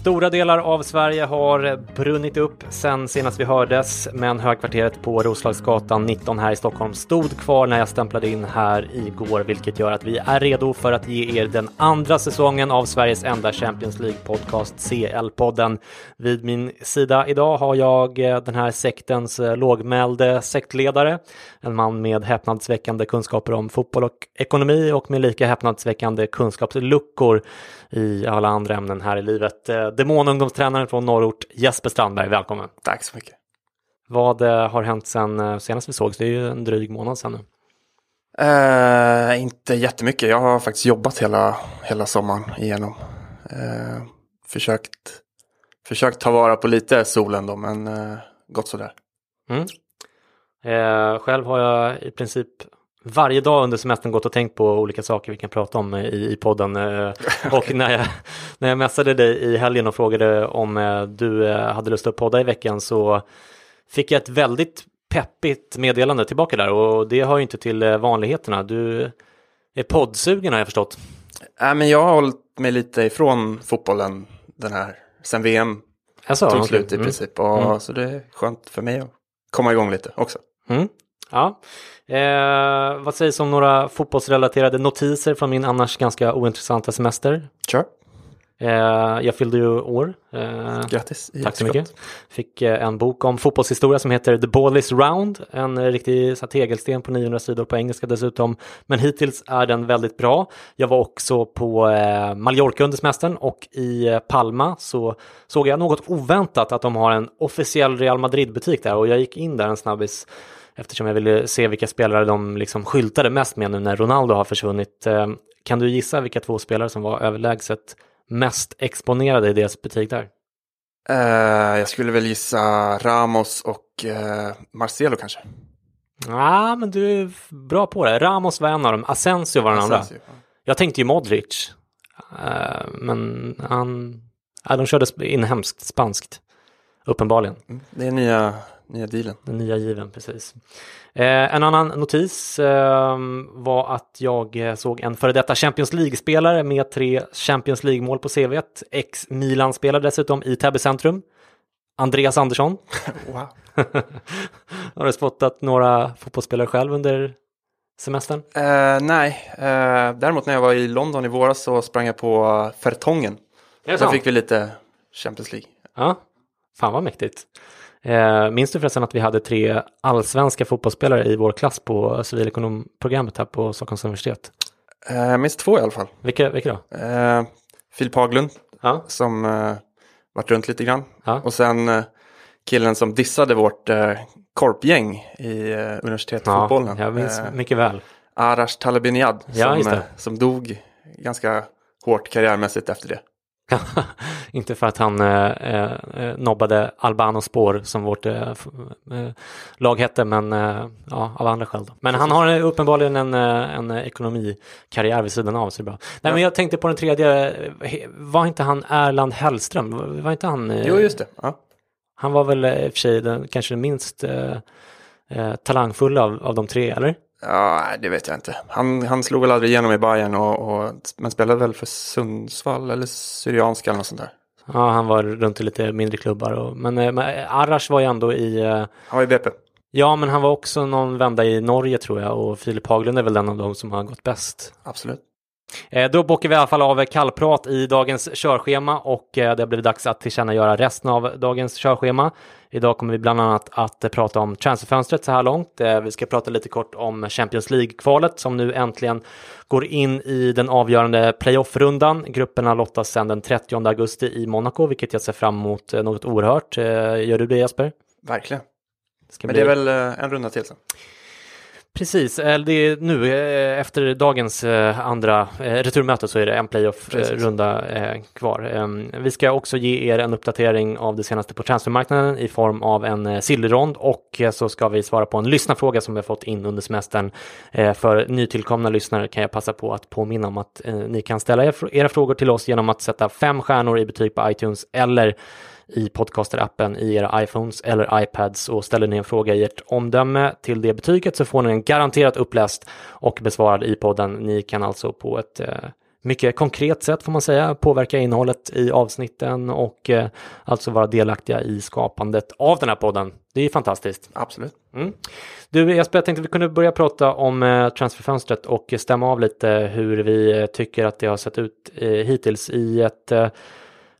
Stora delar av Sverige har brunnit upp sen senast vi hördes, men högkvarteret på Roslagsgatan 19 här i Stockholm stod kvar när jag stämplade in här igår, vilket gör att vi är redo för att ge er den andra säsongen av Sveriges enda Champions League-podcast, CL-podden. Vid min sida idag har jag eh, den här sektens eh, lågmälde sektledare, en man med häpnadsväckande kunskaper om fotboll och ekonomi och med lika häpnadsväckande kunskapsluckor i alla andra ämnen här i livet. Eh, Demonungdomstränaren från norrort Jesper Strandberg, välkommen. Tack så mycket. Vad eh, har hänt sen eh, senast vi sågs? Det är ju en dryg månad sedan nu. Eh, inte jättemycket. Jag har faktiskt jobbat hela, hela sommaren igenom. Eh, försökt, försökt ta vara på lite solen då, men eh, gått sådär. Mm. Eh, själv har jag i princip varje dag under semestern gått och tänkt på olika saker vi kan prata om i, i podden. Eh, och när jag, när jag messade dig i helgen och frågade om eh, du eh, hade lust att podda i veckan så fick jag ett väldigt peppigt meddelande tillbaka där och det hör ju inte till eh, vanligheterna. Du är poddsugen har jag förstått. Äh, men jag har hållit mig lite ifrån fotbollen den här, sen VM Alltså, tog slut i Mm. princip. Och, Mm. Så det är skönt för mig att komma igång lite också. Mm. Ja. Eh, vad sägs om några fotbollsrelaterade notiser från min annars ganska ointressanta semester? Kör, Eh, jag fyllde ju år. Eh, grattis. Tack så mycket. Fick eh, en bok om fotbollshistoria som heter The Ball is Round. En eh, riktig så här, tegelsten på 900 sidor på engelska dessutom. Men hittills är den väldigt bra. Jag var också på eh, Mallorca under semestern och i eh, Palma så såg jag något oväntat att de har en officiell Real Madrid-butik där och jag gick in där en snabbis eftersom jag ville se vilka spelare de liksom skyltade mest med nu när Ronaldo har försvunnit. Eh, kan du gissa vilka två spelare som var överlägset mest exponerade i deras butik där? Eh, jag skulle väl gissa Ramos och eh, Marcelo kanske. Ja, men du är bra på det. Ramos var en av dem, Asensio var den andra. Jag tänkte ju Modric, men han... Ja, de körde inhemskt, spanskt, uppenbarligen. Mm, Det är nya, nya dealen. Den nya given, precis. Eh, en annan notis eh, var att jag eh, såg en före detta Champions League-spelare med tre Champions League-mål på CV. Ex-Milan-spelare dessutom i Täby centrum. Andreas Andersson. Wow. Har du spottat några fotbollsspelare själv under semestern? Eh, nej, eh, däremot när jag var i London i våras så sprang jag på Fertongen. Där så? fick vi lite Champions League. Ja, fan vad mäktigt. Eh, minns du förresten att vi hade tre allsvenska fotbollsspelare i vår klass på civilekonomprogrammet här på Stockholms universitet? Eh, minns två i alla fall. Vilka, vilka då? Eh, Filip Haglund Ja, som eh, varit runt lite grann. Ja. Och sen eh, killen som dissade vårt eh, korpgäng i eh, ja universitetsfotbollen. jag minns Eh, mycket väl. Arash Talebiniad Ja, som, eh, som dog ganska hårt karriärmässigt efter det. Inte för att han eh, eh, eh, nobbade Albano spår som vårt eh, eh, lag hette, men eh, ja, av andra skäl. Då. Men han har uppenbarligen en, en ekonomikarriär vid sidan av, så bra. Nej, men jag tänkte på den tredje, var inte han Erland Hellström? Var- inte han? Jo, just det. Ja. Han var väl i och för sig den, kanske den minst eh, eh, talangfull av, av de tre, eller? Ja, det vet jag inte. Han, han slog väl aldrig igenom i Bayern och, och men spelade väl för Sundsvall eller Syrianska eller något sånt där. Ja, han var runt i lite mindre klubbar. Och, men, eh, men Arash var ju ändå i... eh, Han var i BP. Ja, men han var också någon vända i Norge tror jag och Filip Haglund är väl den av dem som har gått bäst. Absolut. Eh, Då bockar vi i alla fall av kallprat i dagens körschema och eh, det har blivit dags att tillkännagöra resten av dagens körschema. Idag kommer vi bland annat att eh, prata om transferfönstret så här långt. Vi ska prata lite kort om Champions League-kvalet som nu äntligen går in i den avgörande playoff-rundan. Grupperna lottas sedan den 30 augusti i Monaco, vilket jag ser fram emot något oerhört. Gör du det Jesper? Verkligen. Ska Men bli- det är väl en runda till sen. Precis, eh, det är nu eh, efter dagens eh, andra returmöte så är det en playoff-runda kvar. Ehm, Vi ska också ge er en uppdatering av det senaste på transfermarknaden i form av en silverrond och så ska vi svara på en lyssnarfråga som vi har fått in under semestern. För nytillkomna lyssnare kan jag passa på att påminna om att ni kan ställa er- era frågor till oss genom att sätta fem stjärnor i betyg på iTunes eller i podcasterappen i era iPhones eller iPads och ställer ni en fråga i ert omdöme till det betyget så får ni den garanterat uppläst och besvarad i podden. Ni kan alltså på ett eh, mycket konkret sätt får man säga påverka innehållet i avsnitten och eh, alltså vara delaktiga i skapandet av den här podden. Det är fantastiskt. Absolut. Mm. Du Jesper, jag tänkte att vi kunde börja prata om eh, transferfönstret och stämma av lite hur vi tycker att det har sett ut eh, hittills. I ett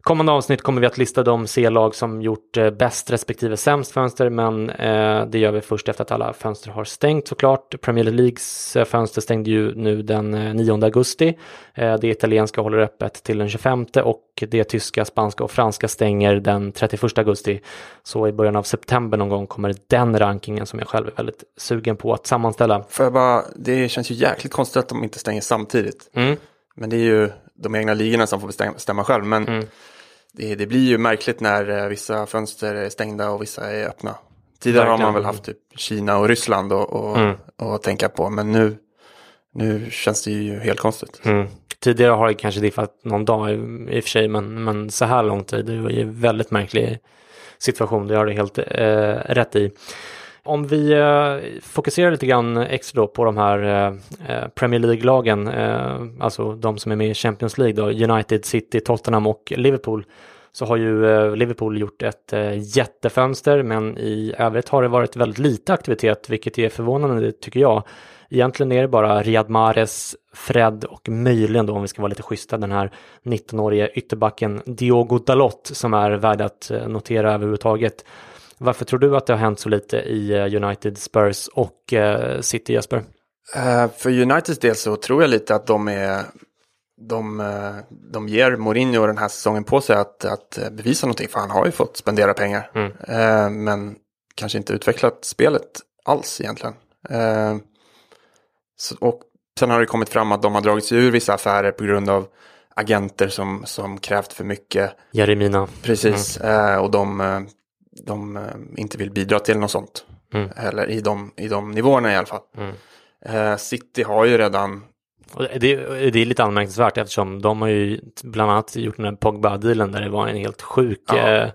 kommande avsnitt kommer vi att lista de C-lag som gjort eh, bäst respektive sämst fönster, men eh, det gör vi först efter att alla fönster har stängt såklart. Premier Leagues eh, fönster stängde ju nu den eh, 9 augusti. Eh, det italienska håller öppet till den 25 och det tyska, spanska och franska stänger den 31 augusti. Så i början av september någon gång kommer den rankingen som jag själv är väldigt sugen på att sammanställa. Får jag bara, det känns ju jäkligt konstigt att de inte stänger samtidigt. Mm. Men det är ju de egna ligorna som får bestämma, bestämma själv. Men Mm. Det, det blir ju märkligt när eh, vissa fönster är stängda och vissa är öppna. Tidigare har man Verkligen. väl haft typ Kina och Ryssland och, och, Mm. och tänka på. Men nu, nu känns det ju helt konstigt. Mm. Tidigare har det kanske diffat någon dag i, i och för sig, men, men så här lång tid, det är ju en väldigt märklig situation, det har du helt eh, rätt i. Om vi eh, fokuserar lite grann extra då på de här eh, eh, Premier League-lagen, eh, alltså de som är med i Champions League då, United, City, Tottenham och Liverpool, så har ju eh, Liverpool gjort ett eh, jättefönster, men i övrigt har det varit väldigt lite aktivitet, vilket är förvånande tycker jag. Egentligen är det bara Riyad Mahrez, Fred och möjligen då om vi ska vara lite schyssta den här 19-årige ytterbacken Diogo Dalot som är värd att eh, notera överhuvudtaget. Varför tror du att det har hänt så lite i eh, United, Spurs och eh, City Jesper? Eh, för Uniteds del så tror jag lite att de är de, de ger Mourinho den här säsongen på sig att, att bevisa någonting. För han har ju fått spendera pengar. Mm. Men kanske inte utvecklat spelet alls egentligen. Och sen har det kommit fram att de har dragit sig ur vissa affärer på grund av agenter som, som krävt för mycket. Jeremina. Precis. Eh, och de, de eh, inte vill bidra till något sånt. Mm. Eller i de, i de nivåerna i alla fall. Mm. Eh, City har ju redan det, det är lite anmärkningsvärt eftersom de har ju bland annat gjort den här Pogba-dealen där det var en helt sjuk Ja, eh.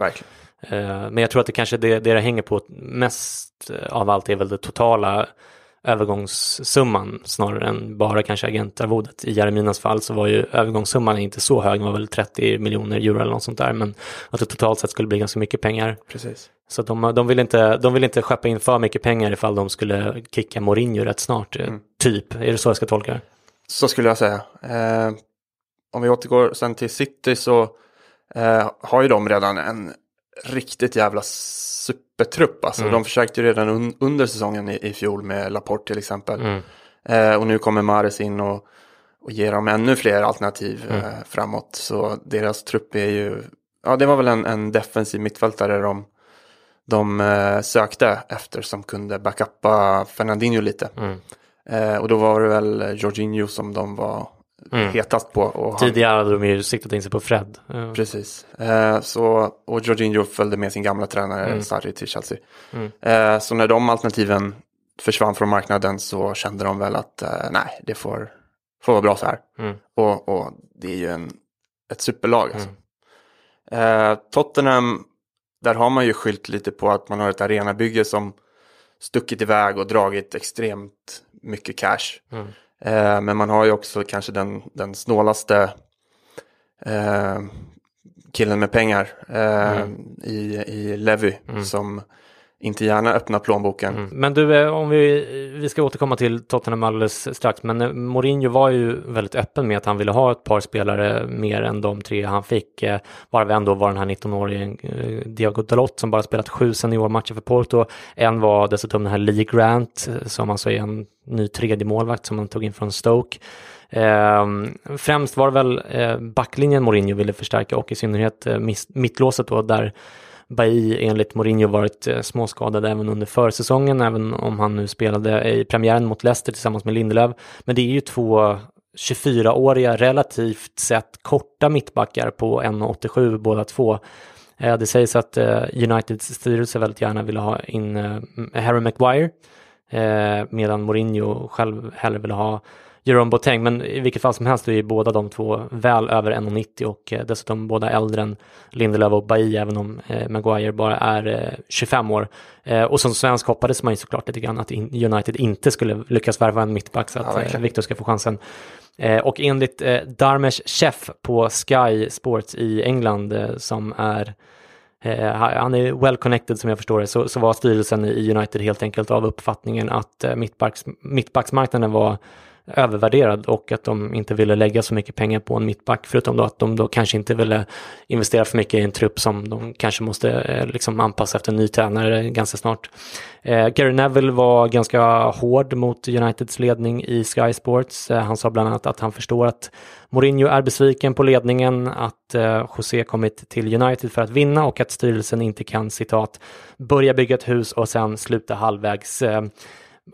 Eh, Men jag tror att det kanske det, det det hänger på mest av allt är väl det totala övergångssumman snarare än bara kanske agentarvodet. I Jereminas fall så var ju övergångssumman inte så hög, den var väl 30 miljoner euro eller något sånt där, men att det totalt sett skulle bli ganska mycket pengar. Precis. Så de, de, vill inte, de vill inte skeppa in för mycket pengar ifall de skulle kicka Mourinho rätt snart, eh, typ. Är det så jag ska tolka det? Så skulle jag säga. Eh, om vi återgår sen till City så eh, har ju de redan en riktigt jävla supertrupp. Alltså, De försökte ju redan un under säsongen i, i fjol med Laporte till exempel. Mm. Eh, och nu kommer Mares in och, och ger dem ännu fler alternativ Mm. eh, framåt. Så deras trupp är ju, ja det var väl en, en defensiv mittfältare de, de eh, sökte efter som kunde backuppa Fernandinho lite. Mm. Eh, och då var det väl Jorginho som de var Mm. hetast på. Och han, Tidigare hade de ju siktat in sig på Fred. Eh, Precis. Eh, så, och Jorginho följde med sin gamla tränare Mm. Sarri till Chelsea. Mm. Eh, så när de alternativen försvann från marknaden så kände de väl att eh, nej, det får, får vara bra så här. Mm. Och, och det är ju en, ett superlag. Alltså. Mm. Eh, Tottenham, där har man ju skylt lite på att man har ett arenabygge som, stuckit iväg och dragit extremt mycket cash. Eh, men man har ju också kanske den, den snålaste eh, killen med pengar eh, i, i Levy som inte gärna öppna plånboken. Mm. Men du, eh, om vi, vi ska återkomma till Tottenham alldeles strax, men eh, Mourinho var ju väldigt öppen med att han ville ha ett par spelare mer än de tre han fick, eh, varav en då var den här 19-åringen eh, Diego Dalot som bara spelat sju seniormatcher för Porto. En var dessutom den här Lee Grant som alltså är en ny tredje målvakt som han tog in från Stoke. Eh, främst var det väl eh, backlinjen Mourinho ville förstärka och i synnerhet eh, mittlåset då där Bailly enligt Mourinho varit eh, småskadad även under försäsongen, även om han nu spelade i premiären mot Leicester tillsammans med Lindelöf. Men det är ju två 24-åriga relativt sett korta mittbackar på 1,87 båda två. Eh, det sägs att eh, Uniteds styrelse väldigt gärna ville ha in Harry Maguire medan Mourinho själv hellre ville ha Jerome Boateng, men i vilket fall som helst är ju båda de två väl över 1,90 och eh, dessutom båda äldre än Lindelöf och Bailly, även om eh, Maguire bara är eh, 25 år. Eh, och som svensk hoppades man ju såklart lite grann att in, United inte skulle lyckas värva en mittback så Ja, att verkligen. Victor ska få chansen. Och enligt eh, Darmesh Chef på Sky Sports i England som är han är well connected som jag förstår det, så, så var styrelsen i United helt enkelt av uppfattningen att mittbacks, mittbacksmarknaden var övervärderad och att de inte ville lägga så mycket pengar på en mittback, förutom då att de då kanske inte ville investera för mycket i en trupp som de kanske måste eh, liksom anpassa efter en ny tränare ganska snart. Eh, Gary Neville var ganska hård mot Uniteds ledning i Sky Sports. Eh, han sa bland annat att han förstår att Mourinho är besviken på ledningen, att eh, José kommit till United för att vinna och att styrelsen inte kan citat börja bygga ett hus och sen sluta halvvägs. Eh,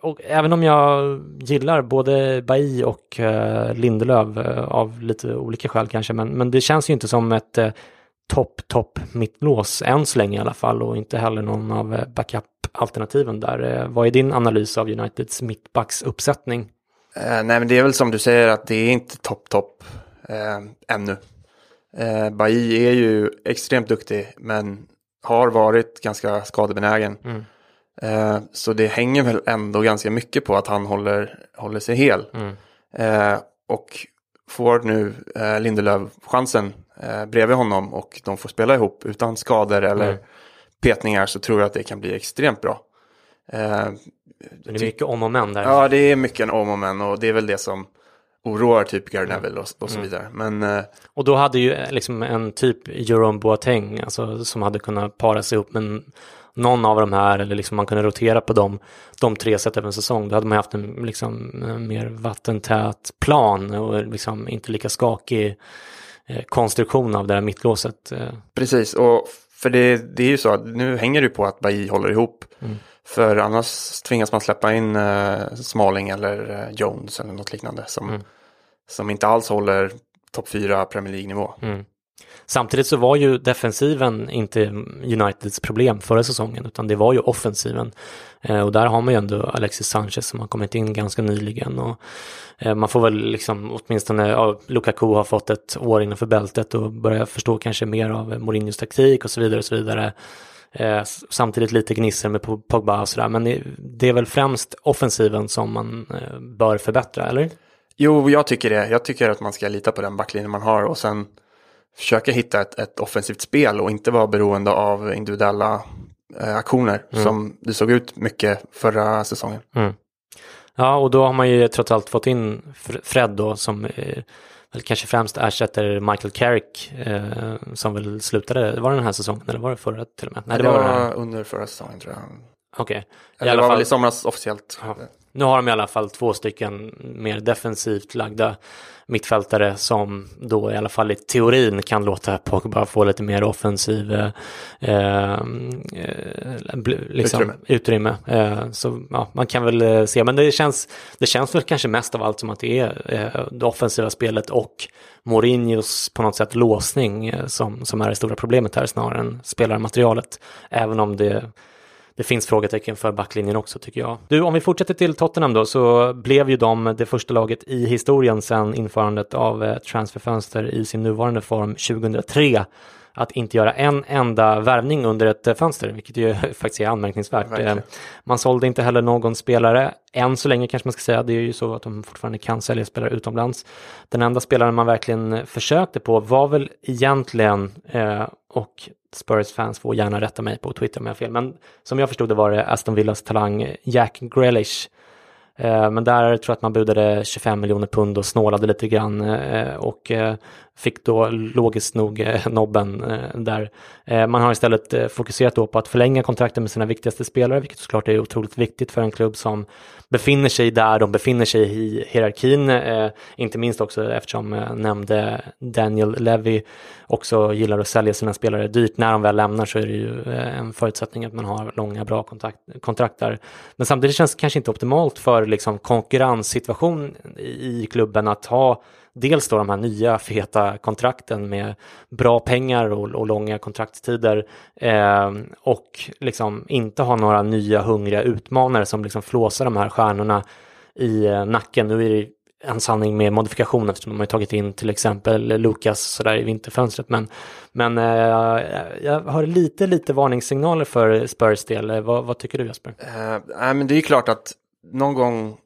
och även om jag gillar både Bailly och eh, Lindelöf eh, av lite olika skäl kanske, men, men det känns ju inte som ett eh, topp, topp mittlås än så länge i alla fall och inte heller någon av eh, backup-alternativen där. Eh, vad är din analys av Uniteds mittbacksuppsättning? Eh, nej men det är väl som du säger att det är inte topp topp eh, ännu. Eh, Bailly är ju extremt duktig men har varit ganska skadebenägen. Mm. Eh, så det hänger väl ändå ganska mycket på att han håller, håller sig hel. Mm. Eh, och får nu eh, Lindelöf chansen eh, bredvid honom och de får spela ihop utan skador eller Mm. petningar så tror jag att det kan bli extremt bra. Eh, Det är mycket om och men där. Ja, det är mycket en om och men och det är väl det som oroar typ Gary Neville och, och så Mm. vidare. Men eh, Och då hade ju eh, liksom en typ Jerome Boateng, alltså som hade kunnat para sig ihop med någon av de här, eller liksom man kunde rotera på dem, de tre sätt över en säsong. Då hade man haft en liksom mer vattentät plan och liksom inte lika skakig eh, konstruktion av det här mittlåset. Eh, precis, och för det, det är ju så att nu hänger det på att Bailly håller ihop. Mm. För annars tvingas man släppa in eh, Smalling eller eh, Jones eller något liknande som, Mm. som inte alls håller topp 4 Premier League-nivå. Mm. Samtidigt så var ju defensiven inte Uniteds problem förra säsongen, utan det var ju offensiven. Eh, och där har man ju ändå Alexis Sanchez som har kommit in ganska nyligen. Och, eh, man får väl liksom åtminstone, ja, Lukaku har fått ett år innanför bältet och börjar förstå kanske mer av Mourinhos taktik och så vidare och så vidare. Eh, samtidigt lite gnisser med Pogba och sådär, men det, det är väl främst offensiven som man eh, bör förbättra, eller? Jo, jag tycker det. Jag tycker att man ska lita på den backlinjen man har och sen försöka hitta ett, ett offensivt spel och inte vara beroende av individuella eh, aktioner Mm. som det såg ut mycket förra säsongen. Ja, och då har man ju trots allt fått in Fr- Fred då som eh, väl kanske främst ersätter Michael Carrick eh, som väl slutade, var det den här säsongen eller var det förra till och med? Nej, det, var, den här. under förra säsongen tror jag. Okej. Alla det var fall- väl i somras officiellt. Ja. Nu har de i alla fall två stycken mer defensivt lagda mittfältare som då i alla fall i teorin kan låta Pogba få lite mer offensiv eh, eh, liksom, Utrymme. utrymme. Eh, så ja, man kan väl eh, se, men det känns, det känns väl kanske mest av allt som att det är det offensiva spelet och Mourinhos på något sätt låsning som, som är det stora problemet här snarare än spelarmaterialet. Även om det det finns frågetecken för backlinjen också tycker jag. Du, om vi fortsätter till Tottenham då så blev ju de det första laget i historien sedan införandet av eh, transferfönster i sin nuvarande form 2003 att inte göra en enda värvning under ett eh, fönster, vilket ju faktiskt är anmärkningsvärt. Verkligen. Eh, Man sålde inte heller någon spelare, än så länge kanske man ska säga, det är ju så att de fortfarande kan sälja spelare utomlands. Den enda spelaren man verkligen försökte på var väl egentligen, eh, och Spurs-fans får gärna rätta mig på Twitter om jag har fel, men som jag förstod det var det Aston Villas talang Jack Grealish eh, Men där tror jag att man budade 25 miljoner pund och snålade lite grann eh, och eh, fick då logiskt nog nobben där. Man har istället fokuserat då på att förlänga kontrakten med sina viktigaste spelare, vilket såklart är otroligt viktigt för en klubb som befinner sig där de befinner sig i hierarkin. eh, Inte minst också eftersom jag nämnde Daniel Levy också gillar att sälja sina spelare dyrt. När de väl lämnar så är det ju eh, en förutsättning att man har långa bra kontakt, kontrakt där. Men samtidigt känns det kanske inte optimalt för liksom konkurrenssituation i i klubben att ha dels då de här nya feta kontrakten med bra pengar och, och långa kontraktstider eh, och liksom inte ha några nya hungriga utmanare som liksom flåsar de här stjärnorna i eh, nacken. Nu är det en sanning med modifikation eftersom de har tagit in till exempel Lukas sådär i vinterfönstret. Men, men eh, jag har lite, lite varningssignaler för Spurs del. Eh, vad, vad tycker du Jesper? Uh, äh, men det är ju klart att någon gång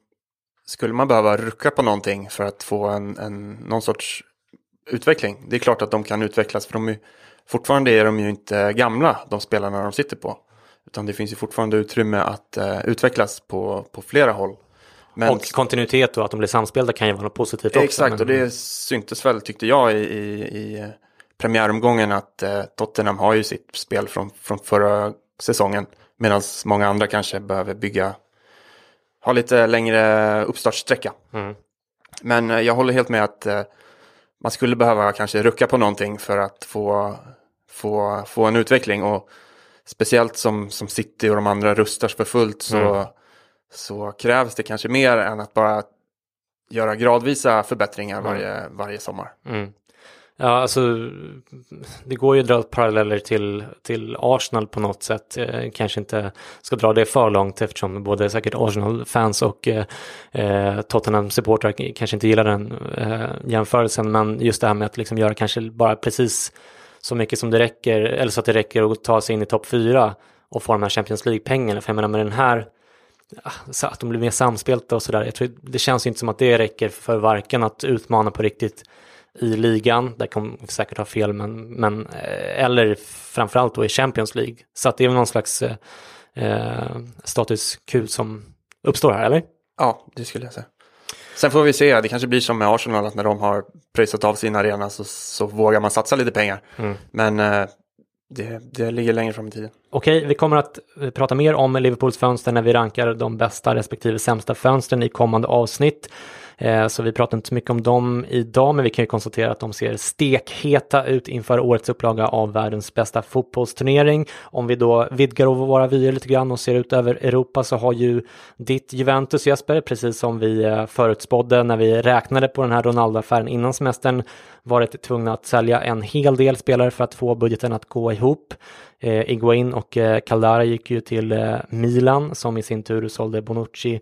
skulle man behöva rucka på någonting för att få en, en, någon sorts utveckling. Det är klart att de kan utvecklas för de är, fortfarande är de ju inte gamla, de spelarna de sitter på. Utan det finns ju fortfarande utrymme att eh, utvecklas på, på flera håll. Men, Och kontinuitet och att de blir samspelta kan ju vara något positivt också. exakt, men- och det syntes väl tyckte jag i, i, i premiäromgången att eh, Tottenham har ju sitt spel från, från förra säsongen. Medan många andra kanske behöver bygga, ha lite längre uppstartssträcka. Mm. Men eh, jag håller helt med att eh, man skulle behöva kanske rucka på någonting för att få, få, få en utveckling. Och speciellt som, som City och de andra rustar för fullt så, Mm. så krävs det kanske mer än att bara göra gradvisa förbättringar Mm. varje, varje sommar. Mm. Ja, alltså det går ju att dra paralleller till, till Arsenal på något sätt. Jag kanske inte ska dra det för långt eftersom både säkert Arsenal-fans och eh, eh Tottenham-supportrar kanske inte gillar den eh, jämförelsen. Men just det här med att liksom göra kanske bara precis så mycket som det räcker, eller så att det räcker att ta sig in i topp fyra och få de här Champions League-pengarna. För jag menar med den här ah, så att de blir mer samspelta och sådär. Det känns ju inte som att det räcker för varken att utmana på riktigt i ligan, där kommer vi säkert ha fel, men, men eh, eller framförallt då i Champions League. Så att det är någon slags eh, eh, status Q som uppstår här, eller? Ja, det skulle jag säga. Sen får vi se, det kanske blir som med Arsenal att när de har pröjsat av sin arena så, så vågar man satsa lite pengar. Mm. Men eh, det, det ligger längre fram i tiden. Okej, vi kommer att eh, prata mer om Liverpools fönster när vi rankar de bästa respektive sämsta fönstren i kommande avsnitt. Eh, så vi pratar inte så mycket om dem idag, men vi kan ju konstatera att de ser stekheta ut inför årets upplaga av världens bästa fotbollsturnering. Om vi då vidgar våra vyer lite grann och ser ut över Europa så har ju ditt Juventus Jesper, precis som vi eh, förutspådde när vi räknade på den här Ronaldo-affären innan semestern, varit tvungna att sälja en hel del spelare för att få budgeten att gå ihop. Eh, Iguain och eh, Caldara gick ju till eh, Milan som i sin tur sålde Bonucci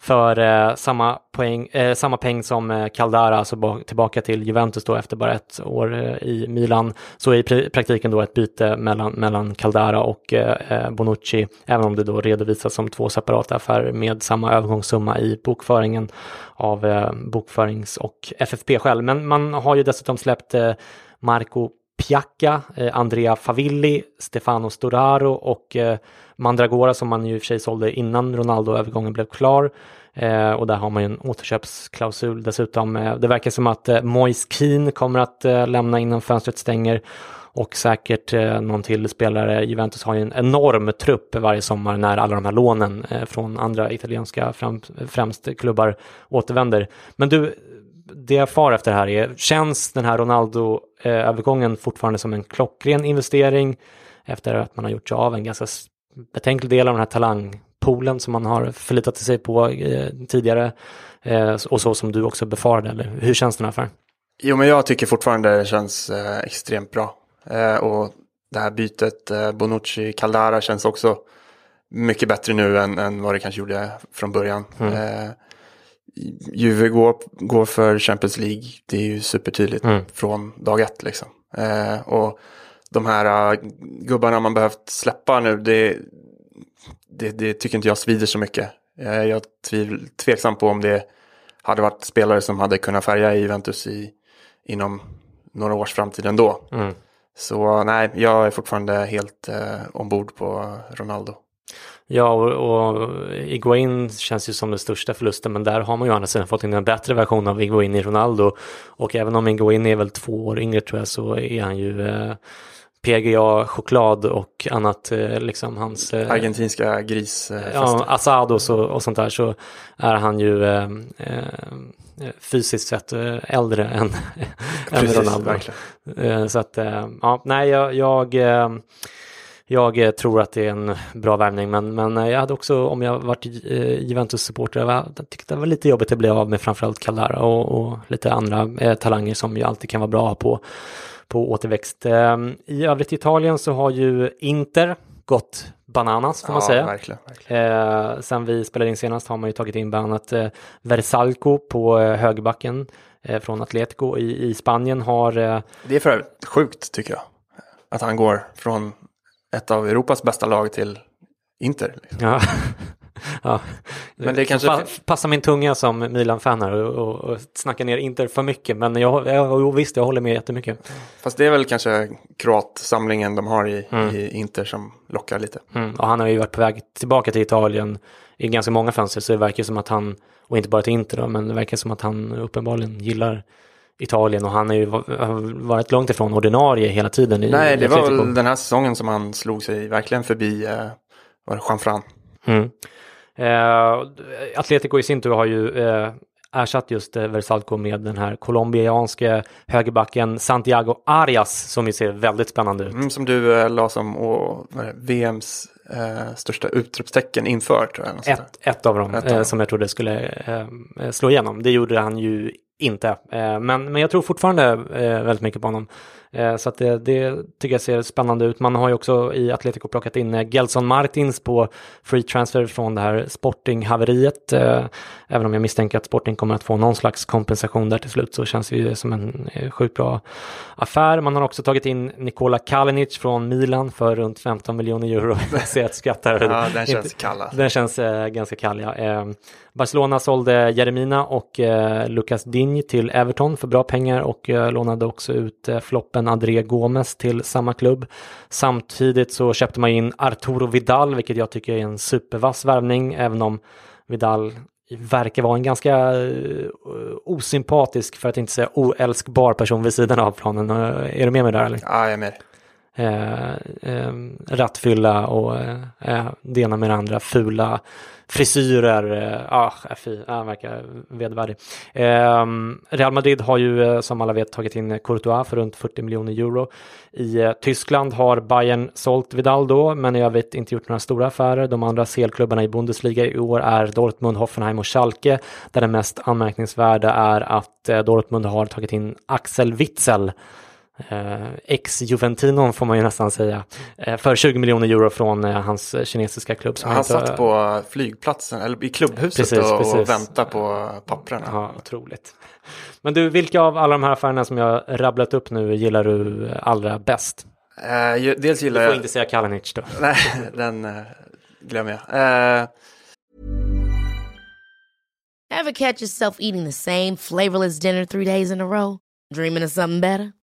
för eh, samma, poäng, eh, samma peng som eh, Caldara, alltså tillbaka till Juventus då efter bara ett år eh, i Milan. Så i pr- praktiken då ett byte mellan, mellan Caldara och eh, eh, Bonucci, även om det då redovisas som två separata affärer med samma övergångssumma i bokföringen av eh, bokförings och FFP-skäl. Men man har ju dessutom släppt eh, Marco Piacca, eh, Andrea Favilli, Stefano Storaro och eh, Mandragora som man ju i och för sig sålde innan Ronaldo-övergången blev klar. Eh, och där har man ju en återköpsklausul dessutom. Det verkar som att Moise Keane kommer att lämna innan fönstret stänger och säkert någon till spelare. Juventus har ju en enorm trupp varje sommar när alla de här lånen från andra italienska främst klubbar återvänder. Men du, det jag far efter här är, känns den här Ronaldo-övergången fortfarande som en klockren investering efter att man har gjort sig av en ganska betänklig del av den här talangpoolen som man har förlitat sig på eh, tidigare eh, och så som du också befarade, eller hur känns den här affären? Jo, men jag tycker fortfarande det känns eh, extremt bra. Och det här bytet, Bonucci-Caldara känns också mycket bättre nu än, än vad det kanske gjorde från början. Eh, Juve går, går för Champions League, det är ju supertydligt Mm. från dag ett liksom. Eh, och de här uh, gubbarna man behövt släppa nu, det, det, det tycker inte jag svider så mycket. Uh, jag är tvivel, tveksam på om det hade varit spelare som hade kunnat färga Juventus i, inom några års framtid ändå. Mm. Så nej, jag är fortfarande helt uh, ombord på Ronaldo. Ja, och, och Iguain känns ju som den största förlusten, men där har man ju å andra sidan fått in en bättre version av Iguain i Ronaldo. Och även om Iguain är väl två år yngre tror jag så är han ju eh, PGA choklad och annat eh, liksom hans eh, Argentinska gris eh, Ja, asados och, och sånt där så är han ju eh, eh, fysiskt sett äldre än, Precis, än Ronaldo. så att ja, nej jag, jag jag eh, tror att det är en bra värvning, men, men eh, jag hade också, om jag varit eh, Juventus-supporter, jag tyckte det var lite jobbigt att bli av med framförallt Caldara och, och lite andra eh, talanger som ju alltid kan vara bra på, på återväxt. Eh, I övrigt i Italien så har ju Inter gått bananas får man säga. Verkligen, verkligen. Eh, sen vi spelade in senast har man ju tagit in bland annat eh, Versalco på eh, högerbacken från Atletico i, i Spanien har... det är för sjukt tycker jag. Att han går från ett av Europas bästa lag till Inter. Liksom. Ja. ja. Men det kanske... Pa passar min tunga som Milan-fan här och, och, och snacka ner Inter för mycket. Men jag, jag, visst, jag håller med jättemycket. Fast det är väl kanske kroatsamlingen de har i, mm. i Inter som lockar lite. Mm. Och han har ju varit på väg tillbaka till Italien i ganska många fönster. Så det verkar som att han, och inte bara till Inter då, men det verkar som att han uppenbarligen gillar Italien och han har ju varit långt ifrån ordinarie hela tiden. I Nej, det var väl den här säsongen som han slog sig verkligen förbi eh, var det Jean mm. eh, Atletico i sin tur har ju eh, ersatt just eh, Versalco med den här colombianske högerbacken Santiago Arias som ju ser väldigt spännande ut. Mm, som du eh, la som och, VMs eh, största utropstecken inför. Tror jag, ett, ett av dem, ett av dem. som jag trodde skulle eh, slå igenom. Det gjorde han ju inte. Eh, men, men jag tror fortfarande eh, väldigt mycket på honom. Eh, så att det, det, tycker jag ser spännande ut. Man har ju också i Atletico plockat in Gelson Martins på free transfer från det här Sporting-haveriet. Även om jag misstänker att Sporting kommer att få någon slags kompensation där till slut så känns det ju som en sjukt bra affär. Man har också tagit in Nikola Kalinic från Milan för runt 15 miljoner euro. jag ser att skrattar. Ja, den känns kall. Alltså. Den känns ganska kall, ja. Barcelona sålde Jeremina och eh, Lucas Digne till Everton för bra pengar och eh, lånade också ut eh, floppen André Gomes till samma klubb. Samtidigt så köpte man in Arturo Vidal, vilket jag tycker är en supervass värvning, även om Vidal verkar vara en ganska uh, osympatisk, för att inte säga oälskbar person vid sidan av planen. Uh, är du med mig där eller? Ja, jag är med. Eh, eh, rattfylla och eh, det ena med det andra, fula frisyrer, ah, fy, han verkar vedervärdig. Eh, Real Madrid har ju eh, som alla vet tagit in Courtois för runt 40 miljoner euro. I eh, Tyskland har Bayern sålt Vidal då, men i övrigt inte gjort några stora affärer. De andra CL-klubbarna i Bundesliga i år är Dortmund, Hoffenheim och Schalke, där det mest anmärkningsvärda är att eh, Dortmund har tagit in Axel Witzel eh, ex-Juventinon får man ju nästan säga, eh, för 20 miljoner euro från eh, hans kinesiska klubb. Som han satt på flygplatsen, eller i klubbhuset precis, och, precis. och väntade på papperna. Ja, otroligt. Men du, vilka av alla de här affärerna som jag rabblat upp nu gillar du allra bäst? Uh, dels gillar jag... Du får inte säga Kalinic då. Nej, den uh, glömmer jag. Uh... Have catch yourself eating the same flavorless dinner three days in a row? Dreaming of something better?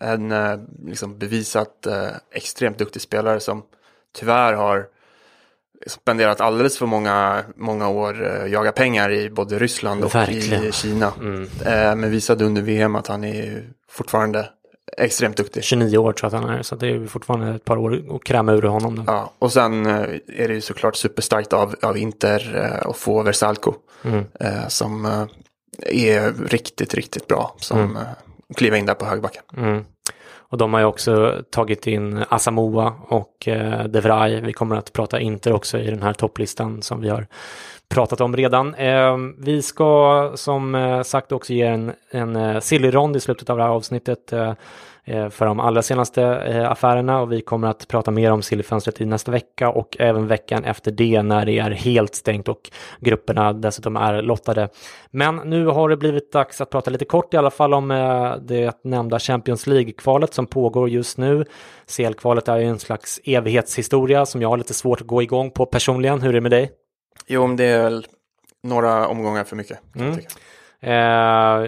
En eh, liksom bevisat eh, extremt duktig spelare som tyvärr har spenderat alldeles för många, många år eh, jaga pengar i både Ryssland och Verkligen. i Kina. Mm. Eh, men visade under VM att han är fortfarande extremt duktig. 29 år tror jag att han är, så det är fortfarande ett par år att kräma ur honom. Då. Ja, och sen är det ju såklart superstarkt av, av Inter att få Versalco. Mm. Som är riktigt, riktigt bra. Som Mm. Kliva in där på högerbacken. Mm. Och de har ju också tagit in Asamoa och eh, De Vrij. Vi kommer att prata Inter också i den här topplistan som vi har pratat om redan. Eh, vi ska som eh, sagt också ge en, en eh, sillyrond i slutet av det här avsnittet eh, för de allra senaste eh, affärerna och vi kommer att prata mer om sillyfönstret i nästa vecka och även veckan efter det när det är helt stängt och grupperna dessutom är lottade. Men nu har det blivit dags att prata lite kort i alla fall om eh, det nämnda Champions League-kvalet som pågår just nu. CL-kvalet är ju en slags evighetshistoria som jag har lite svårt att gå igång på personligen. Hur är det med dig? Jo, men det är väl några omgångar för mycket. Mm. Eh,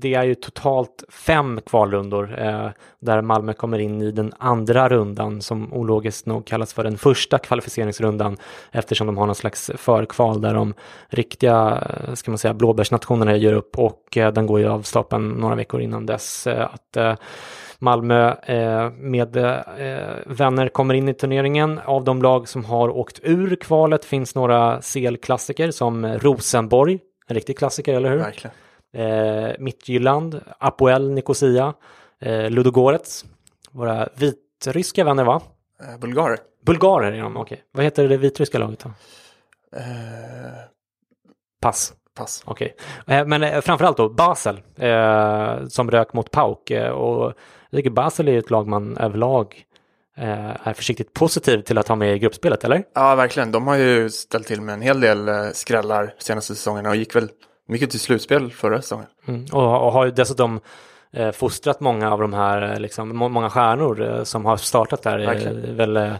det är ju totalt fem kvalrundor eh, där Malmö kommer in i den andra rundan som ologiskt nog kallas för den första kvalificeringsrundan eftersom de har någon slags förkval där de riktiga, eh, ska man säga, blåbärsnationerna gör upp och eh, den går ju av stapeln några veckor innan dess. Eh, att eh, Malmö eh, med eh, vänner kommer in i turneringen. Av de lag som har åkt ur kvalet finns några CL-klassiker som Rosenborg, en riktig klassiker, eller hur? Verkligen. eh, Midtjylland, Apoel Nicosia, eh, Ludogorets, våra vitryska vänner va? Eh, bulgarer. Bulgarer är de, okej. Vad heter det vitryska laget då? Eh, Pass, pass. okej. Eh, men eh, framförallt då Basel, eh, som rök mot Pauk. Eh, och jag tycker Basel är ett lag man överlag är försiktigt positiv till att ha med i gruppspelet, eller? Ja, verkligen. De har ju ställt till med en hel del eh, skrällar senaste säsongerna och gick väl mycket till slutspel förra säsongen. Mm. Och, och har ju dessutom eh, fostrat många av de här, eh, liksom, må, många stjärnor eh, som har startat där. Eh, Verkligen. väl eh,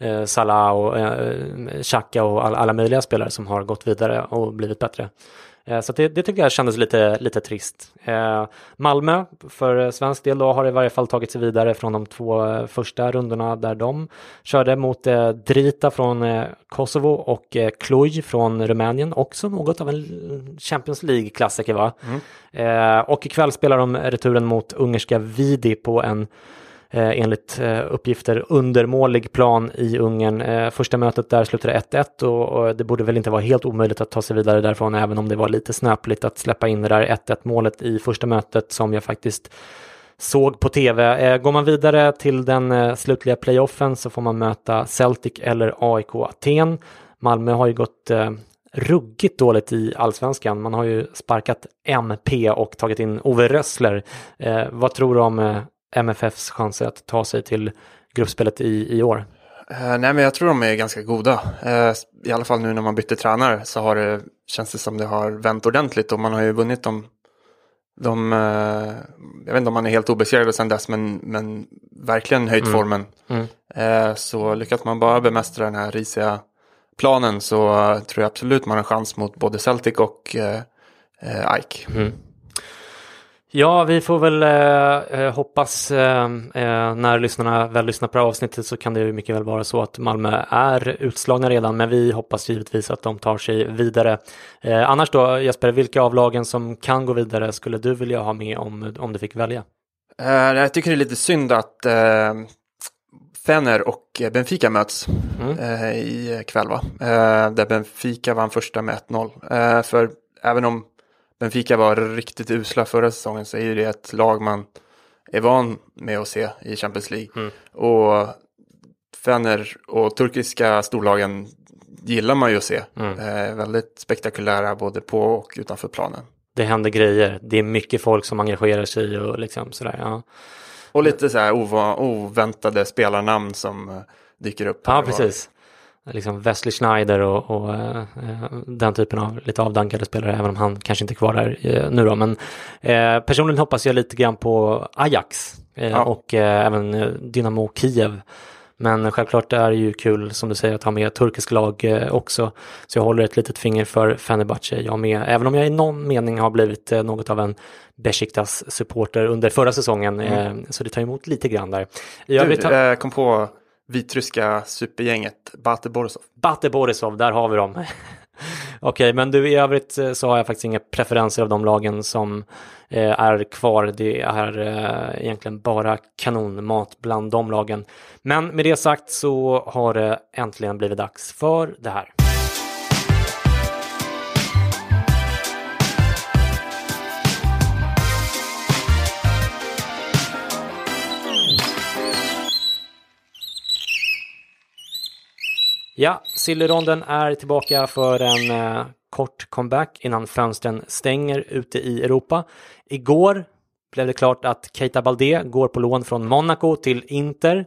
eh, Salah och eh, Xhaka och all, alla möjliga spelare som har gått vidare och blivit bättre. Eh, så det, det tycker jag kändes lite, lite trist. Eh, Malmö, för svensk del då, har i varje fall tagit sig vidare från de två eh, första rundorna där de körde mot Drita från Kosovo och Cluj från Rumänien. Också något av en Champions League-klassiker va? Eh, och ikväll spelar de returen mot ungerska Vidi på en eh, enligt eh, uppgifter undermålig plan i Ungern. Eh, första mötet där slutade 1-1 och, och det borde väl inte vara helt omöjligt att ta sig vidare därifrån även om det var lite snöpligt att släppa in det där 1-1 målet i första mötet som jag faktiskt såg på tv. Eh, går man vidare till den eh, slutliga playoffen så får man möta Celtic eller AIK Aten. Malmö har ju gått eh, ruggigt dåligt i allsvenskan. Man har ju sparkat MP och tagit in Ove Rössler. Eh, vad tror du om eh, MFFs chanser att ta sig till gruppspelet i, i år? Eh, nej, men jag tror de är ganska goda. Eh, I alla fall nu när man bytte tränare så har det, känns det som det har vänt ordentligt och man har ju vunnit de, de eh, jag vet inte om man är helt obesegrade sedan dess, men, men verkligen höjt formen. Mm. Så lyckas man bara bemästra den här risiga planen så tror jag absolut man har chans mot både Celtic och eh, Ike. Ja, vi får väl eh, eh, hoppas eh, eh, när lyssnarna väl lyssnar på det här avsnittet så kan det ju mycket väl vara så att Malmö är utslagna redan, men vi hoppas givetvis att de tar sig vidare. Eh, annars då, Jesper, vilka av lagen som kan gå vidare skulle du vilja ha med om, om du fick välja? Eh, jag tycker det är lite synd att Fener och Benfica möts Mm. eh, i kväll. Va? Där Benfica vann första med 1-0. Eh, för även om Benfica var riktigt usla förra säsongen så är ju det ett lag man är van med att se i Champions League. Och Fener och turkiska storlagen gillar man ju att se. Eh, väldigt spektakulära både på och utanför planen. Det händer grejer. Det är mycket folk som engagerar sig och liksom sådär. Ja, Och lite så här oväntade spelarnamn som eh, dyker upp. ja precis. Liksom Wesley Schneider och, och eh, den typen av lite avdankade spelare, även om han kanske inte är kvar där eh, nu då. Men eh, personligen hoppas jag lite grann på Ajax eh, Ja. och eh, även eh, Dynamo Kiev. Men självklart är det ju kul som du säger att ha med turkisk lag också. Så jag håller ett litet finger för Fenerbahce jag med. Även om jag i någon mening har blivit något av en Besiktas supporter under förra säsongen. Eh, så det tar emot lite grann där. Mm. Du, eh, kom på vitryska supergänget Bate Borisov. Bate Borisov, där har vi dem. Okej, men du i övrigt eh, så har jag faktiskt inga preferenser av de lagen som eh, är kvar. Det är eh, egentligen bara kanonmat bland de lagen. Men med det sagt så har det äntligen blivit dags för det här. Ja, Sillyronden är tillbaka för en eh, kort comeback innan fönstren stänger ute i Europa. Igår blev det klart att Keita Balde går på lån från Monaco till Inter.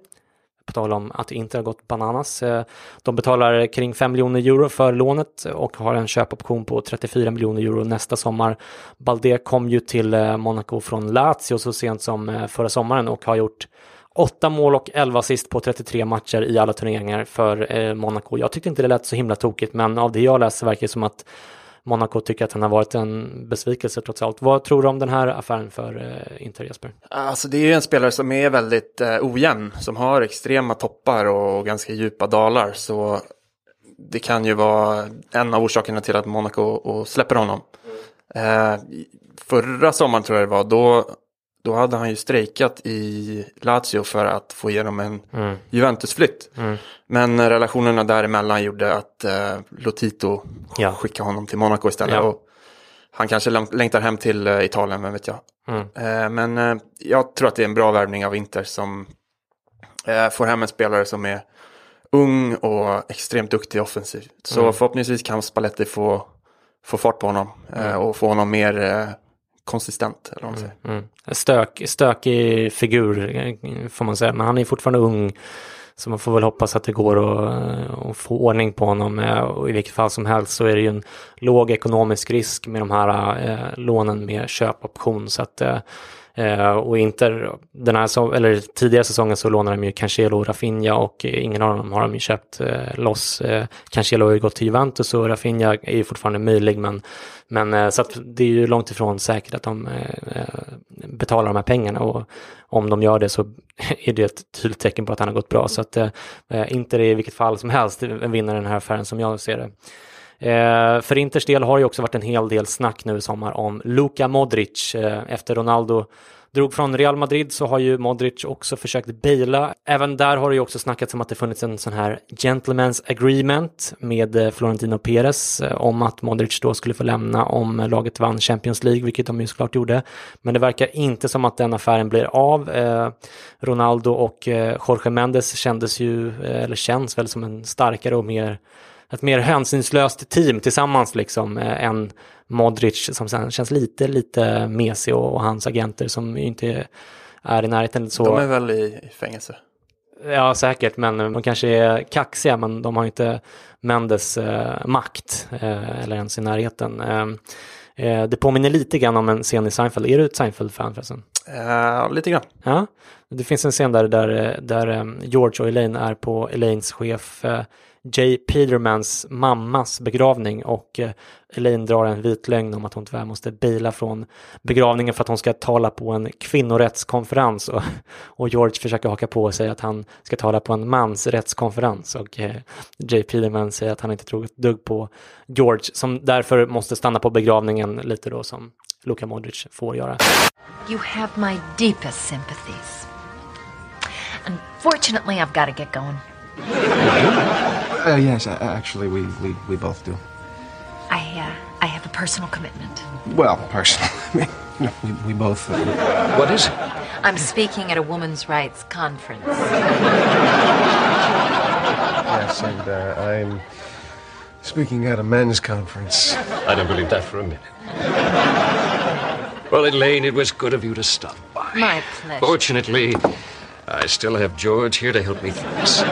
På tal om att Inter har gått bananas. Eh, de betalar kring 5 miljoner euro för lånet och har en köpoption på 34 miljoner euro nästa sommar. Balde kom ju till eh, Monaco från Lazio så sent som eh, förra sommaren och har gjort Åtta mål och 11 assist på 33 matcher i alla turneringar för eh, Monaco. Jag tyckte inte det lät så himla tokigt, men av det jag läser verkar det som att Monaco tycker att han har varit en besvikelse trots allt. Vad tror du om den här affären för eh, Inter, Jesper? Alltså det är ju en spelare som är väldigt eh, ojämn, som har extrema toppar och ganska djupa dalar. Så det kan ju vara en av orsakerna till att Monaco släpper honom. Eh, förra sommaren tror jag det var, då, då hade han ju strejkat i Lazio för att få igenom en Juventus-flytt. Men relationerna däremellan gjorde att eh, Lotito Ja. skickade honom till Monaco istället. Ja. Och han kanske läng- längtar hem till eh, Italien, vem vet jag. Eh, men eh, jag tror att det är en bra värvning av Inter som eh, får hem en spelare som är ung och extremt duktig offensivt. Så förhoppningsvis kan Spalletti få, få fart på honom eh, och få honom mer eh, konsistent. Eller vad man säger. Mm. mm. Stök, stökig figur får man säga, men han är fortfarande ung. Så man får väl hoppas att det går att, att få ordning på honom. Eh, och I vilket fall som helst så är det ju en låg ekonomisk risk med de här eh, lånen med köpoption. Så att, eh, eh, och Inter, den här, så, eller tidigare säsongen så lånade de ju Cancelo och Rafinha och eh, ingen av dem har de ju köpt eh, loss. Eh, Cancelo har ju gått till Juventus och Rafinha är ju fortfarande möjlig men, men eh, så att det är ju långt ifrån säkert att de eh, eh betalar de här pengarna och om de gör det så är det ett tydligt tecken på att han har gått bra. Så att eh, eh, Inter är i vilket fall som helst en vinnare i den här affären som jag ser det. Eh, för Inters del har det ju också varit en hel del snack nu i sommar om Luka Modric. Eh, efter Ronaldo drog från Real Madrid så har ju Modric också försökt baila. Även där har det ju också snackats om att det funnits en sån här gentleman's agreement med eh, Florentino Perez eh, om att Modric då skulle få lämna om laget vann Champions League, vilket de ju såklart gjorde. Men det verkar inte som att den affären blir av. Eh, Ronaldo och eh, Jorge Mendes kändes ju, eh, eller känns väl som en starkare och mer ett mer hänsynslöst team tillsammans liksom eh, än Modric som sen känns lite, lite mesig och, och hans agenter som inte är i närheten så. De är väl i, i fängelse. Ja, säkert, men de kanske är kaxiga, men de har inte Mendes eh, makt eh, eller ens i närheten. Eh, eh, det påminner lite grann om en scen i Seinfeld. Är du ett Seinfeld-fan förresten? Eh, lite grann. Ja, det finns en scen där, där, där eh, George och Elaine är på Elaines chef Jay Petermans mammas begravning och eh, Elaine drar en vit lögn om att hon tyvärr måste bila från begravningen för att hon ska tala på en kvinnorättskonferens och, och George försöker haka på och säga att han ska tala på en mansrättskonferens och eh, Jay Peterman säger att han inte tror ett dugg på George som därför måste stanna på begravningen lite då som Luka Modric får göra. You have my deepest sympathies. Unfortunately, I've got to get going. Uh, yes, actually, we, we, we both do. I uh, I have a personal commitment. Well, personal. I mean, you know, we, we both. Uh, What is it? I'm speaking at a women's rights conference. Yes, and uh, I'm speaking at a men's conference. I don't believe that for a minute. Well, Elaine, it was good of you to stop by. My pleasure. Fortunately, I still have George here to help me through this.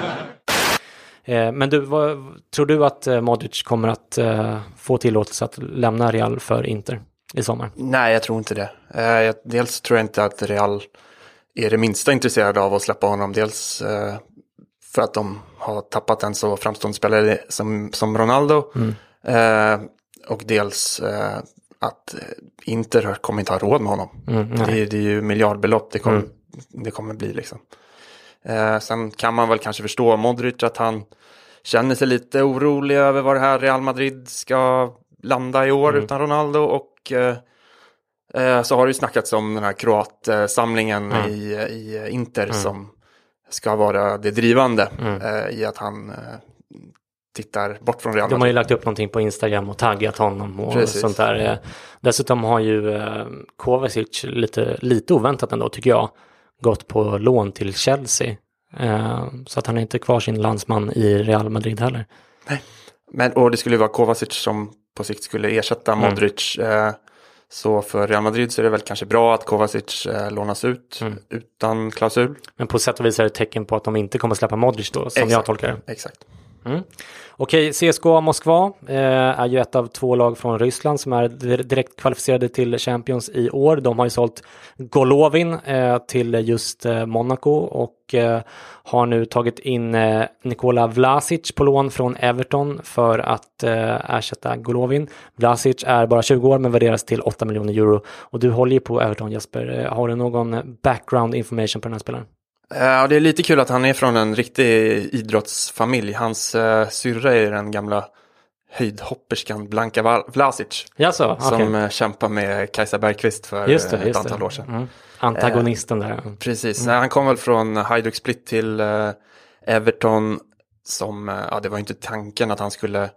Eh, Men du, vad, tror du att eh, Modric kommer att eh, få tillåtelse att lämna Real för Inter i sommar? Nej, jag tror inte det. Dels tror jag inte att Real är det minsta intresserade av att släppa honom. Dels för att de har tappat en så framstående spelare som, som Ronaldo. Eh, och dels att Inter kommer inte ha råd med honom. det, är- det är ju miljardbelopp det kommer, det kommer bli liksom. Eh, sen kan man väl kanske förstå Modric att han känner sig lite orolig över var det här Real Madrid ska landa i år utan Ronaldo. Och eh, eh, så har det ju snackats om den här kroatsamlingen i, i Inter som ska vara det drivande eh, i att han eh, tittar bort från Real De har ju Madrid. lagt upp någonting på Instagram och taggat honom och Precis. sånt där. Eh, Dessutom har ju eh, Kovacic lite, lite oväntat ändå tycker jag gått på lån till Chelsea. Eh, Så att han är inte kvar sin landsman i Real Madrid heller. Men, och det skulle vara Kovacic som på sikt skulle ersätta Modric. Eh, så för Real Madrid så är det väl kanske bra att Kovacic eh, lånas ut utan klausul. Men på sätt och vis är det ett tecken på att de inte kommer släppa Modric då, som jag Exakt. tolkar det. Exakt. Mm. Okej, CSKA Moskva eh, är ju ett av två lag från Ryssland som är direkt kvalificerade till Champions i år. De har ju sålt Golovin eh, till just eh, Monaco och eh, har nu tagit in eh, Nikola Vlasic på lån från Everton för att eh, ersätta Golovin. Vlasic är bara 20 år men värderas till 8 miljoner euro. Och du håller ju på Everton Jesper. Eh, har du någon background information på den här spelaren? Eh, Ja, det är lite kul att han är från en riktig idrottsfamilj. Hans uh, syrra är den gamla höjdhopperskan Blanka Vlasic. Jaså, okej. Som uh, kämpar med Kajsa Bergqvist för Just det, eh, ett just antal det. år sedan. Mm. Antagonisten där. Precis, Nej, han kom väl från Hajduk Split till eh, Everton som, eh, ja det var inte tanken att han skulle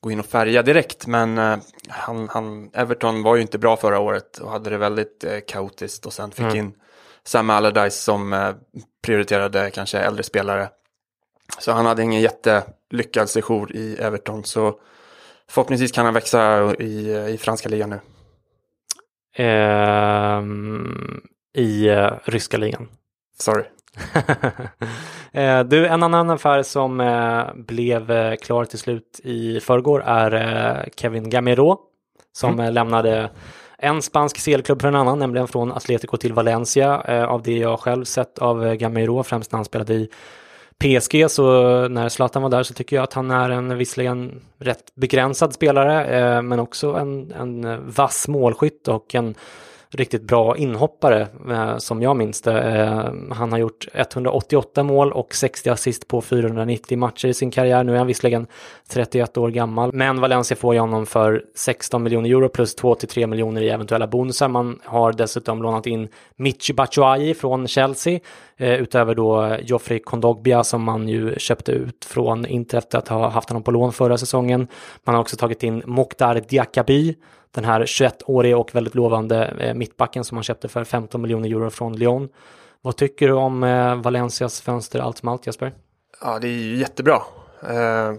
gå in och färga direkt men eh, han, han, Everton var ju inte bra förra året och hade det väldigt eh, kaotiskt och sen fick in Sam Allardyce som eh, prioriterade kanske äldre spelare. Så han hade ingen jättelyckad sejour i Everton så förhoppningsvis kan han växa i, i franska ligan nu. Ehm, I eh, ryska ligan. Sorry. Eh, du, en annan affär som blev klar till slut i förrgår är Kevin Gamero som eh, lämnade en spansk CL-klubb för en annan, nämligen från Atletico till Valencia. Eh, av det jag själv sett av eh, Gamero, främst när han spelade i PSG, så när Zlatan var där så tycker jag att han är en visserligen rätt begränsad spelare, eh, men också en, en eh, vass målskytt och en riktigt bra inhoppare eh, som jag minns det. Eh, han har gjort 188 mål och 60 assist på 490 matcher i sin karriär. Nu är han visserligen 31 år gammal, men Valencia får ju honom för 16 miljoner euro plus 2-3 miljoner i eventuella bonusar. Man har dessutom lånat in Michi Batshuayi från Chelsea, eh, utöver då Joffrey Kondogbia som man ju köpte ut från Inter efter att ha haft honom på lån förra säsongen. Man har också tagit in Mokhtar Diakaby den här 21-årige och väldigt lovande eh, mittbacken som man köpte för 15 miljoner euro från Lyon. Vad tycker du om eh, Valencias fönster allt som allt Jesper? Ja, det är ju jättebra. Eh,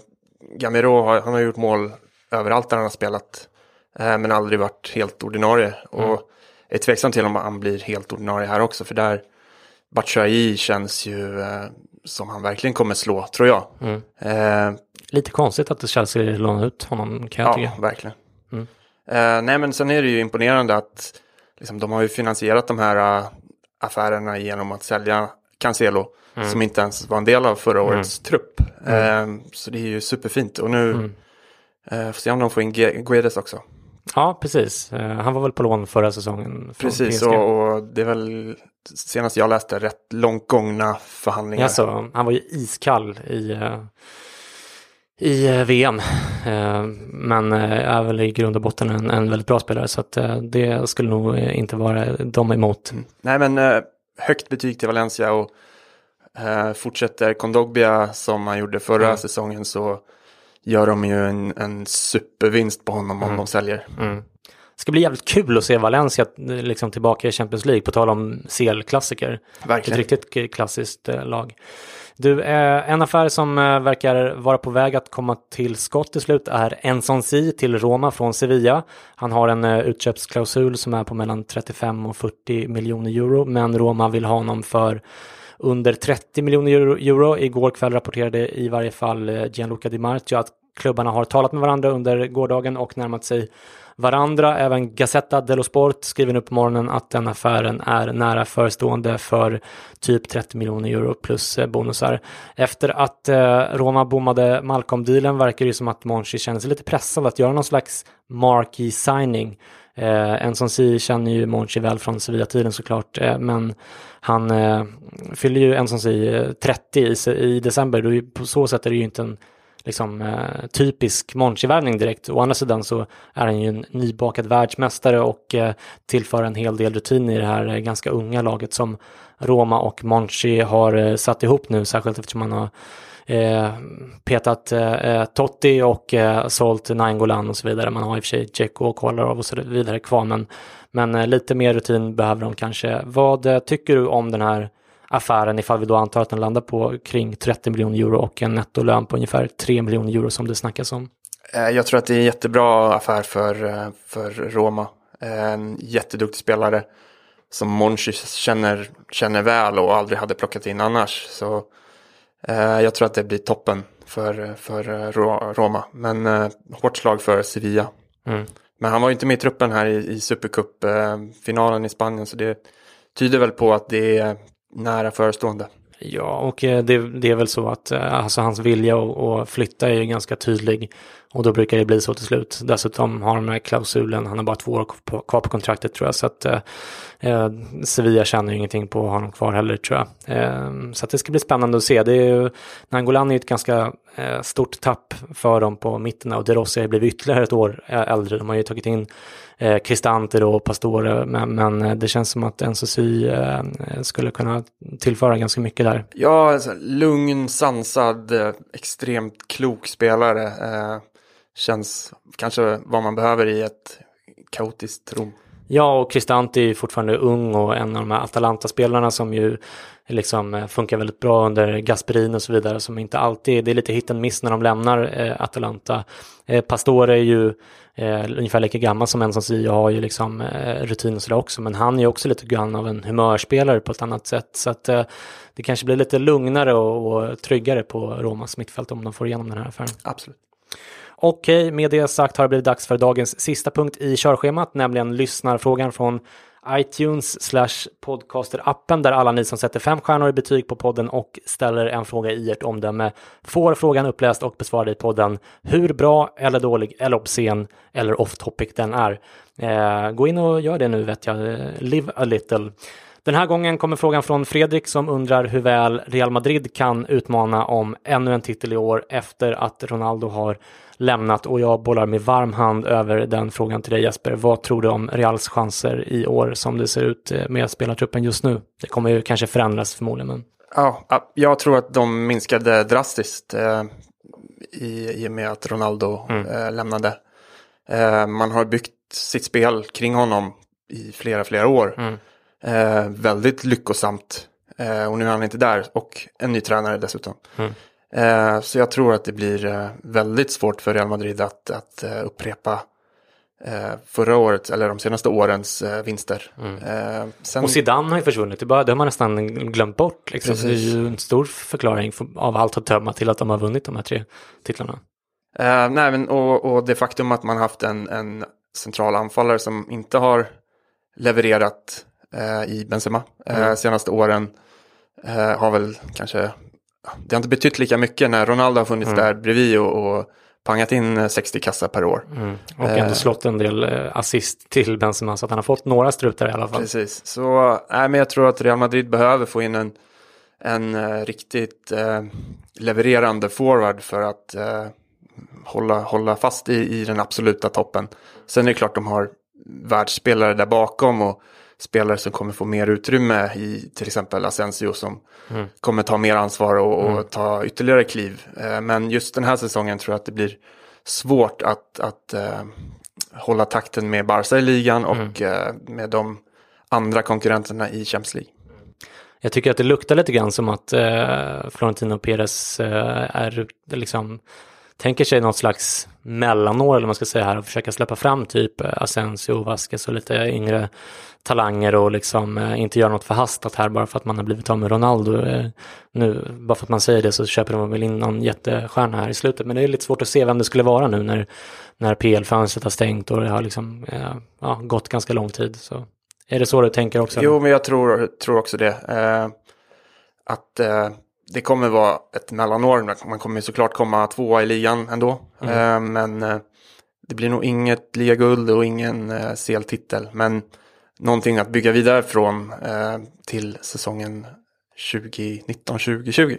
Gamero har, han har gjort mål överallt där han har spelat. Eh, men aldrig varit helt ordinarie. Och är tveksam till om han blir helt ordinarie här också. För där Batshuayi känns ju eh, som han verkligen kommer slå, tror jag. Eh, Lite konstigt att Chelsea lånar ut honom kan jag ja, tycka. verkligen. Eh, nej, men sen är det ju imponerande att liksom, de har ju finansierat de här eh, affärerna genom att sälja Cancelo. Som inte ens var en del av förra årets trupp. Eh, så det är ju superfint. Och nu eh, får se om de får in Gue- Guedes också. Ja, precis. Eh, han var väl på lån förra säsongen. Precis, och, och det är väl senast jag läste rätt långt gångna förhandlingar. Alltså, han var ju iskall i, eh, i eh, VM. Eh, Men eh, är väl i grund och botten en, en väldigt bra spelare. Så det skulle nog inte vara dem emot. Nej, men högt betyg till Valencia och fortsätter Kondogbia som han gjorde förra Mm. säsongen så gör de ju en, en supervinst på honom om de säljer. Mm. ska bli jävligt kul att se Valencia liksom tillbaka i Champions League, på tal om CL-klassiker. Verkligen. Ett riktigt klassiskt lag. Du, eh, en affär som eh, verkar vara på väg att komma till skott till slut är Enson Si till Roma från Sevilla. Han har en eh, utköpsklausul som är på mellan 35 och 40 miljoner euro, men Roma vill ha honom för under 30 miljoner euro, euro. Igår kväll rapporterade i varje fall eh, Gianluca Di Marzio att klubbarna har talat med varandra under gårdagen och närmat sig varandra. Även Gazzetta dello Sport skriver nu på morgonen att den affären är nära förestående för typ 30 miljoner euro plus eh, bonusar. Efter att eh, Roma bommade Malcolm-dealen verkar det som att Monchi känner sig lite pressad att göra någon slags marquee signing. Eh, en som si känner ju Monchi väl från Sevilla-tiden såklart, eh, men han eh, fyller ju en som si 30 i, i december. Då, på så sätt är det ju inte en liksom, eh, typisk Monchi-värvning direkt. Å andra sidan så är han ju en nybakad världsmästare och eh, tillför en hel del rutin i det här eh, ganska unga laget som Roma och Monchi har eh, satt ihop nu, särskilt eftersom man har eh, petat eh, eh, Totti och eh, sålt Nainggolan och så vidare. Man har i och för sig Dzeko och Kolarov och så vidare kvar, men, men eh, lite mer rutin behöver de kanske. Vad eh, tycker du om den här affären ifall vi då antar att den landar på kring 30 miljoner euro och en nettolön på ungefär 3 miljoner euro som det snackas om. Eh, jag tror att det är en jättebra affär för, eh, för Roma. En jätteduktig spelare som Monchi känner, känner väl och aldrig hade plockat in annars. Så eh, jag tror att det blir toppen för, för Roma. Men eh, hårt slag för Sevilla. Mm. Men han var ju inte med i truppen här i, i Supercup-finalen i Spanien så det tyder väl på att det är nära förestående. Ja, och eh, det, det, är väl så att eh, alltså, hans vilja att flytta är ju ganska tydlig. Och då brukar det bli så till slut. Dessutom har de den här klausulen, han har bara två år kvar på kontraktet tror jag. Så att eh, eh Sevilla känner ju ingenting på honom kvar heller tror jag. Eh, så att det ska bli spännande att se. Det är ju, Nangolan är ju ett ganska eh, stort tapp för dem på mitten och De Rossi har blivit ytterligare ett år äldre. De har ju tagit in eh, Cristante och Pastore, men, men eh, det känns som att NCC eh, skulle kunna tillföra ganska mycket där. Ja, alltså, lugn, sansad, eh, extremt klok spelare. Eh, känns kanske vad man behöver i ett kaotiskt Rom. Ja, och Cristante är fortfarande ung och en av de här Atalanta-spelarna som ju liksom eh, funkar väldigt bra under Gasperin och så vidare som inte alltid, det är lite hit and miss när de lämnar eh, Atalanta. Eh, Pastore är ju eh, ungefär lika gammal som en som säger, har ju liksom eh, rutin och sådär också, men han är ju också lite grann av en humörspelare på ett annat sätt. Så att eh, det kanske blir lite lugnare och, och tryggare på Romas mittfält om de får igenom den här affären. Absolut. Okej, med det sagt har det blivit dags för dagens sista punkt i körschemat, nämligen lyssnarfrågan från iTunes slash podcaster-appen där alla ni som sätter fem stjärnor i betyg på podden och ställer en fråga i ert omdöme får frågan uppläst och besvarad i podden hur bra eller dålig eller obscen eller off topic den är. Eh, gå in och gör det nu vet jag. Eh, live a little. Den här gången kommer frågan från Fredrik som undrar hur väl Real Madrid kan utmana om ännu en titel i år efter att Ronaldo har lämnat och jag bollar med varm hand över den frågan till dig Jesper. Vad tror du om Reals chanser i år som det ser ut eh, med spelartruppen just nu? Det kommer ju kanske förändras förmodligen. Men... Ja, jag tror att de minskade drastiskt eh, i, i och med att Ronaldo mm. eh, lämnade. Eh, man har byggt sitt spel kring honom i flera, flera år. Mm. Eh, väldigt lyckosamt. Eh, och nu är han inte där och en ny tränare dessutom. Mm. Eh, så jag tror att det blir eh, väldigt svårt för Real Madrid att, att eh, upprepa förra året eller de senaste årens vinster. Mm. Sen... Och Zidane har ju försvunnit, det, bara, det har man nästan glömt bort. Liksom. Det är ju en stor förklaring av allt att döma till att de har vunnit de här tre titlarna. Nej, men, och, och det faktum att man haft en, en central anfallare som inte har levererat i Benzema mm. uh, senaste åren har väl kanske det har inte betytt lika mycket när Ronaldo har funnits mm. där bredvid och, och pangat in 60 kassar per år. Mm. Och ändå eh, slått en del eh, assist till Benzema så att han har fått några strutar i alla fall. Precis, så nej, men jag tror att Real Madrid behöver få in en, en uh, riktigt uh, levererande forward för att uh, hålla, hålla fast i, i den absoluta toppen. Sen är det klart de har världsspelare där bakom och spelare som kommer få mer utrymme i till exempel Asensio som mm. kommer ta mer ansvar och, och mm. ta ytterligare kliv. Eh, men just den här säsongen tror jag att det blir svårt att, att uh, hålla takten med Barca i ligan och eh, med de andra konkurrenterna i Champions League. Jag tycker att det luktar lite grann som att eh, Florentino Perez eh, är liksom tänker sig något slags mellanår eller vad man ska säga här och försöka släppa fram typ eh, Asensio, Vasquez och lite yngre talanger och liksom eh, inte göra något förhastat här bara för att man har blivit av med Ronaldo. Eh, nu, bara för att man säger det så köper de väl in någon jättestjärna här i slutet men det är lite svårt att se vem det skulle vara nu när, när PL-fönstret har stängt och det har liksom eh, ja, gått ganska lång tid. Så är det så du tänker också? Jo, men jag tror, tror också det. Eh, att eh, det kommer vara ett mellanår. Man kommer såklart komma tvåa i ligan ändå. Mm. Eh, men eh, det blir nog inget ligaguld och ingen eh, CL-titel. Men någonting att bygga vidare från eh, till säsongen 2019-2020.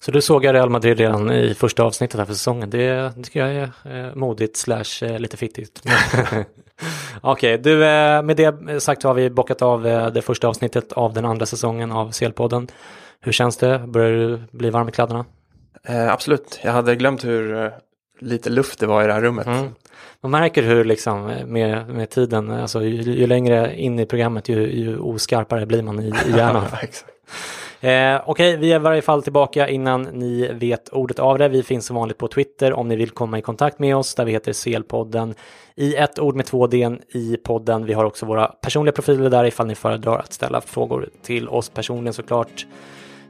Så du såg Real Madrid redan i första avsnittet här för säsongen. Det tycker jag är modigt slash lite fittigt. Okej, okay, du med det sagt har vi bockat av det första avsnittet av den andra säsongen av CL-podden. Hur känns det? Börjar du bli varm i kläderna? Eh, absolut, jag hade glömt hur lite luft det var i det här rummet. Mm. Man märker hur liksom med, med tiden, alltså ju, ju längre in i programmet ju, ju oskarpare blir man i, i hjärnan. Eh, Okej, okay, vi är i varje fall tillbaka innan ni vet ordet av det. Vi finns som vanligt på Twitter om ni vill komma i kontakt med oss där vi heter CL-podden i ett ord med två D i podden. Vi har också våra personliga profiler där ifall ni föredrar att ställa frågor till oss personligen såklart.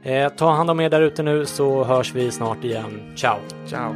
Eh, ta hand om er där ute nu så hörs vi snart igen. Ciao! Ciao!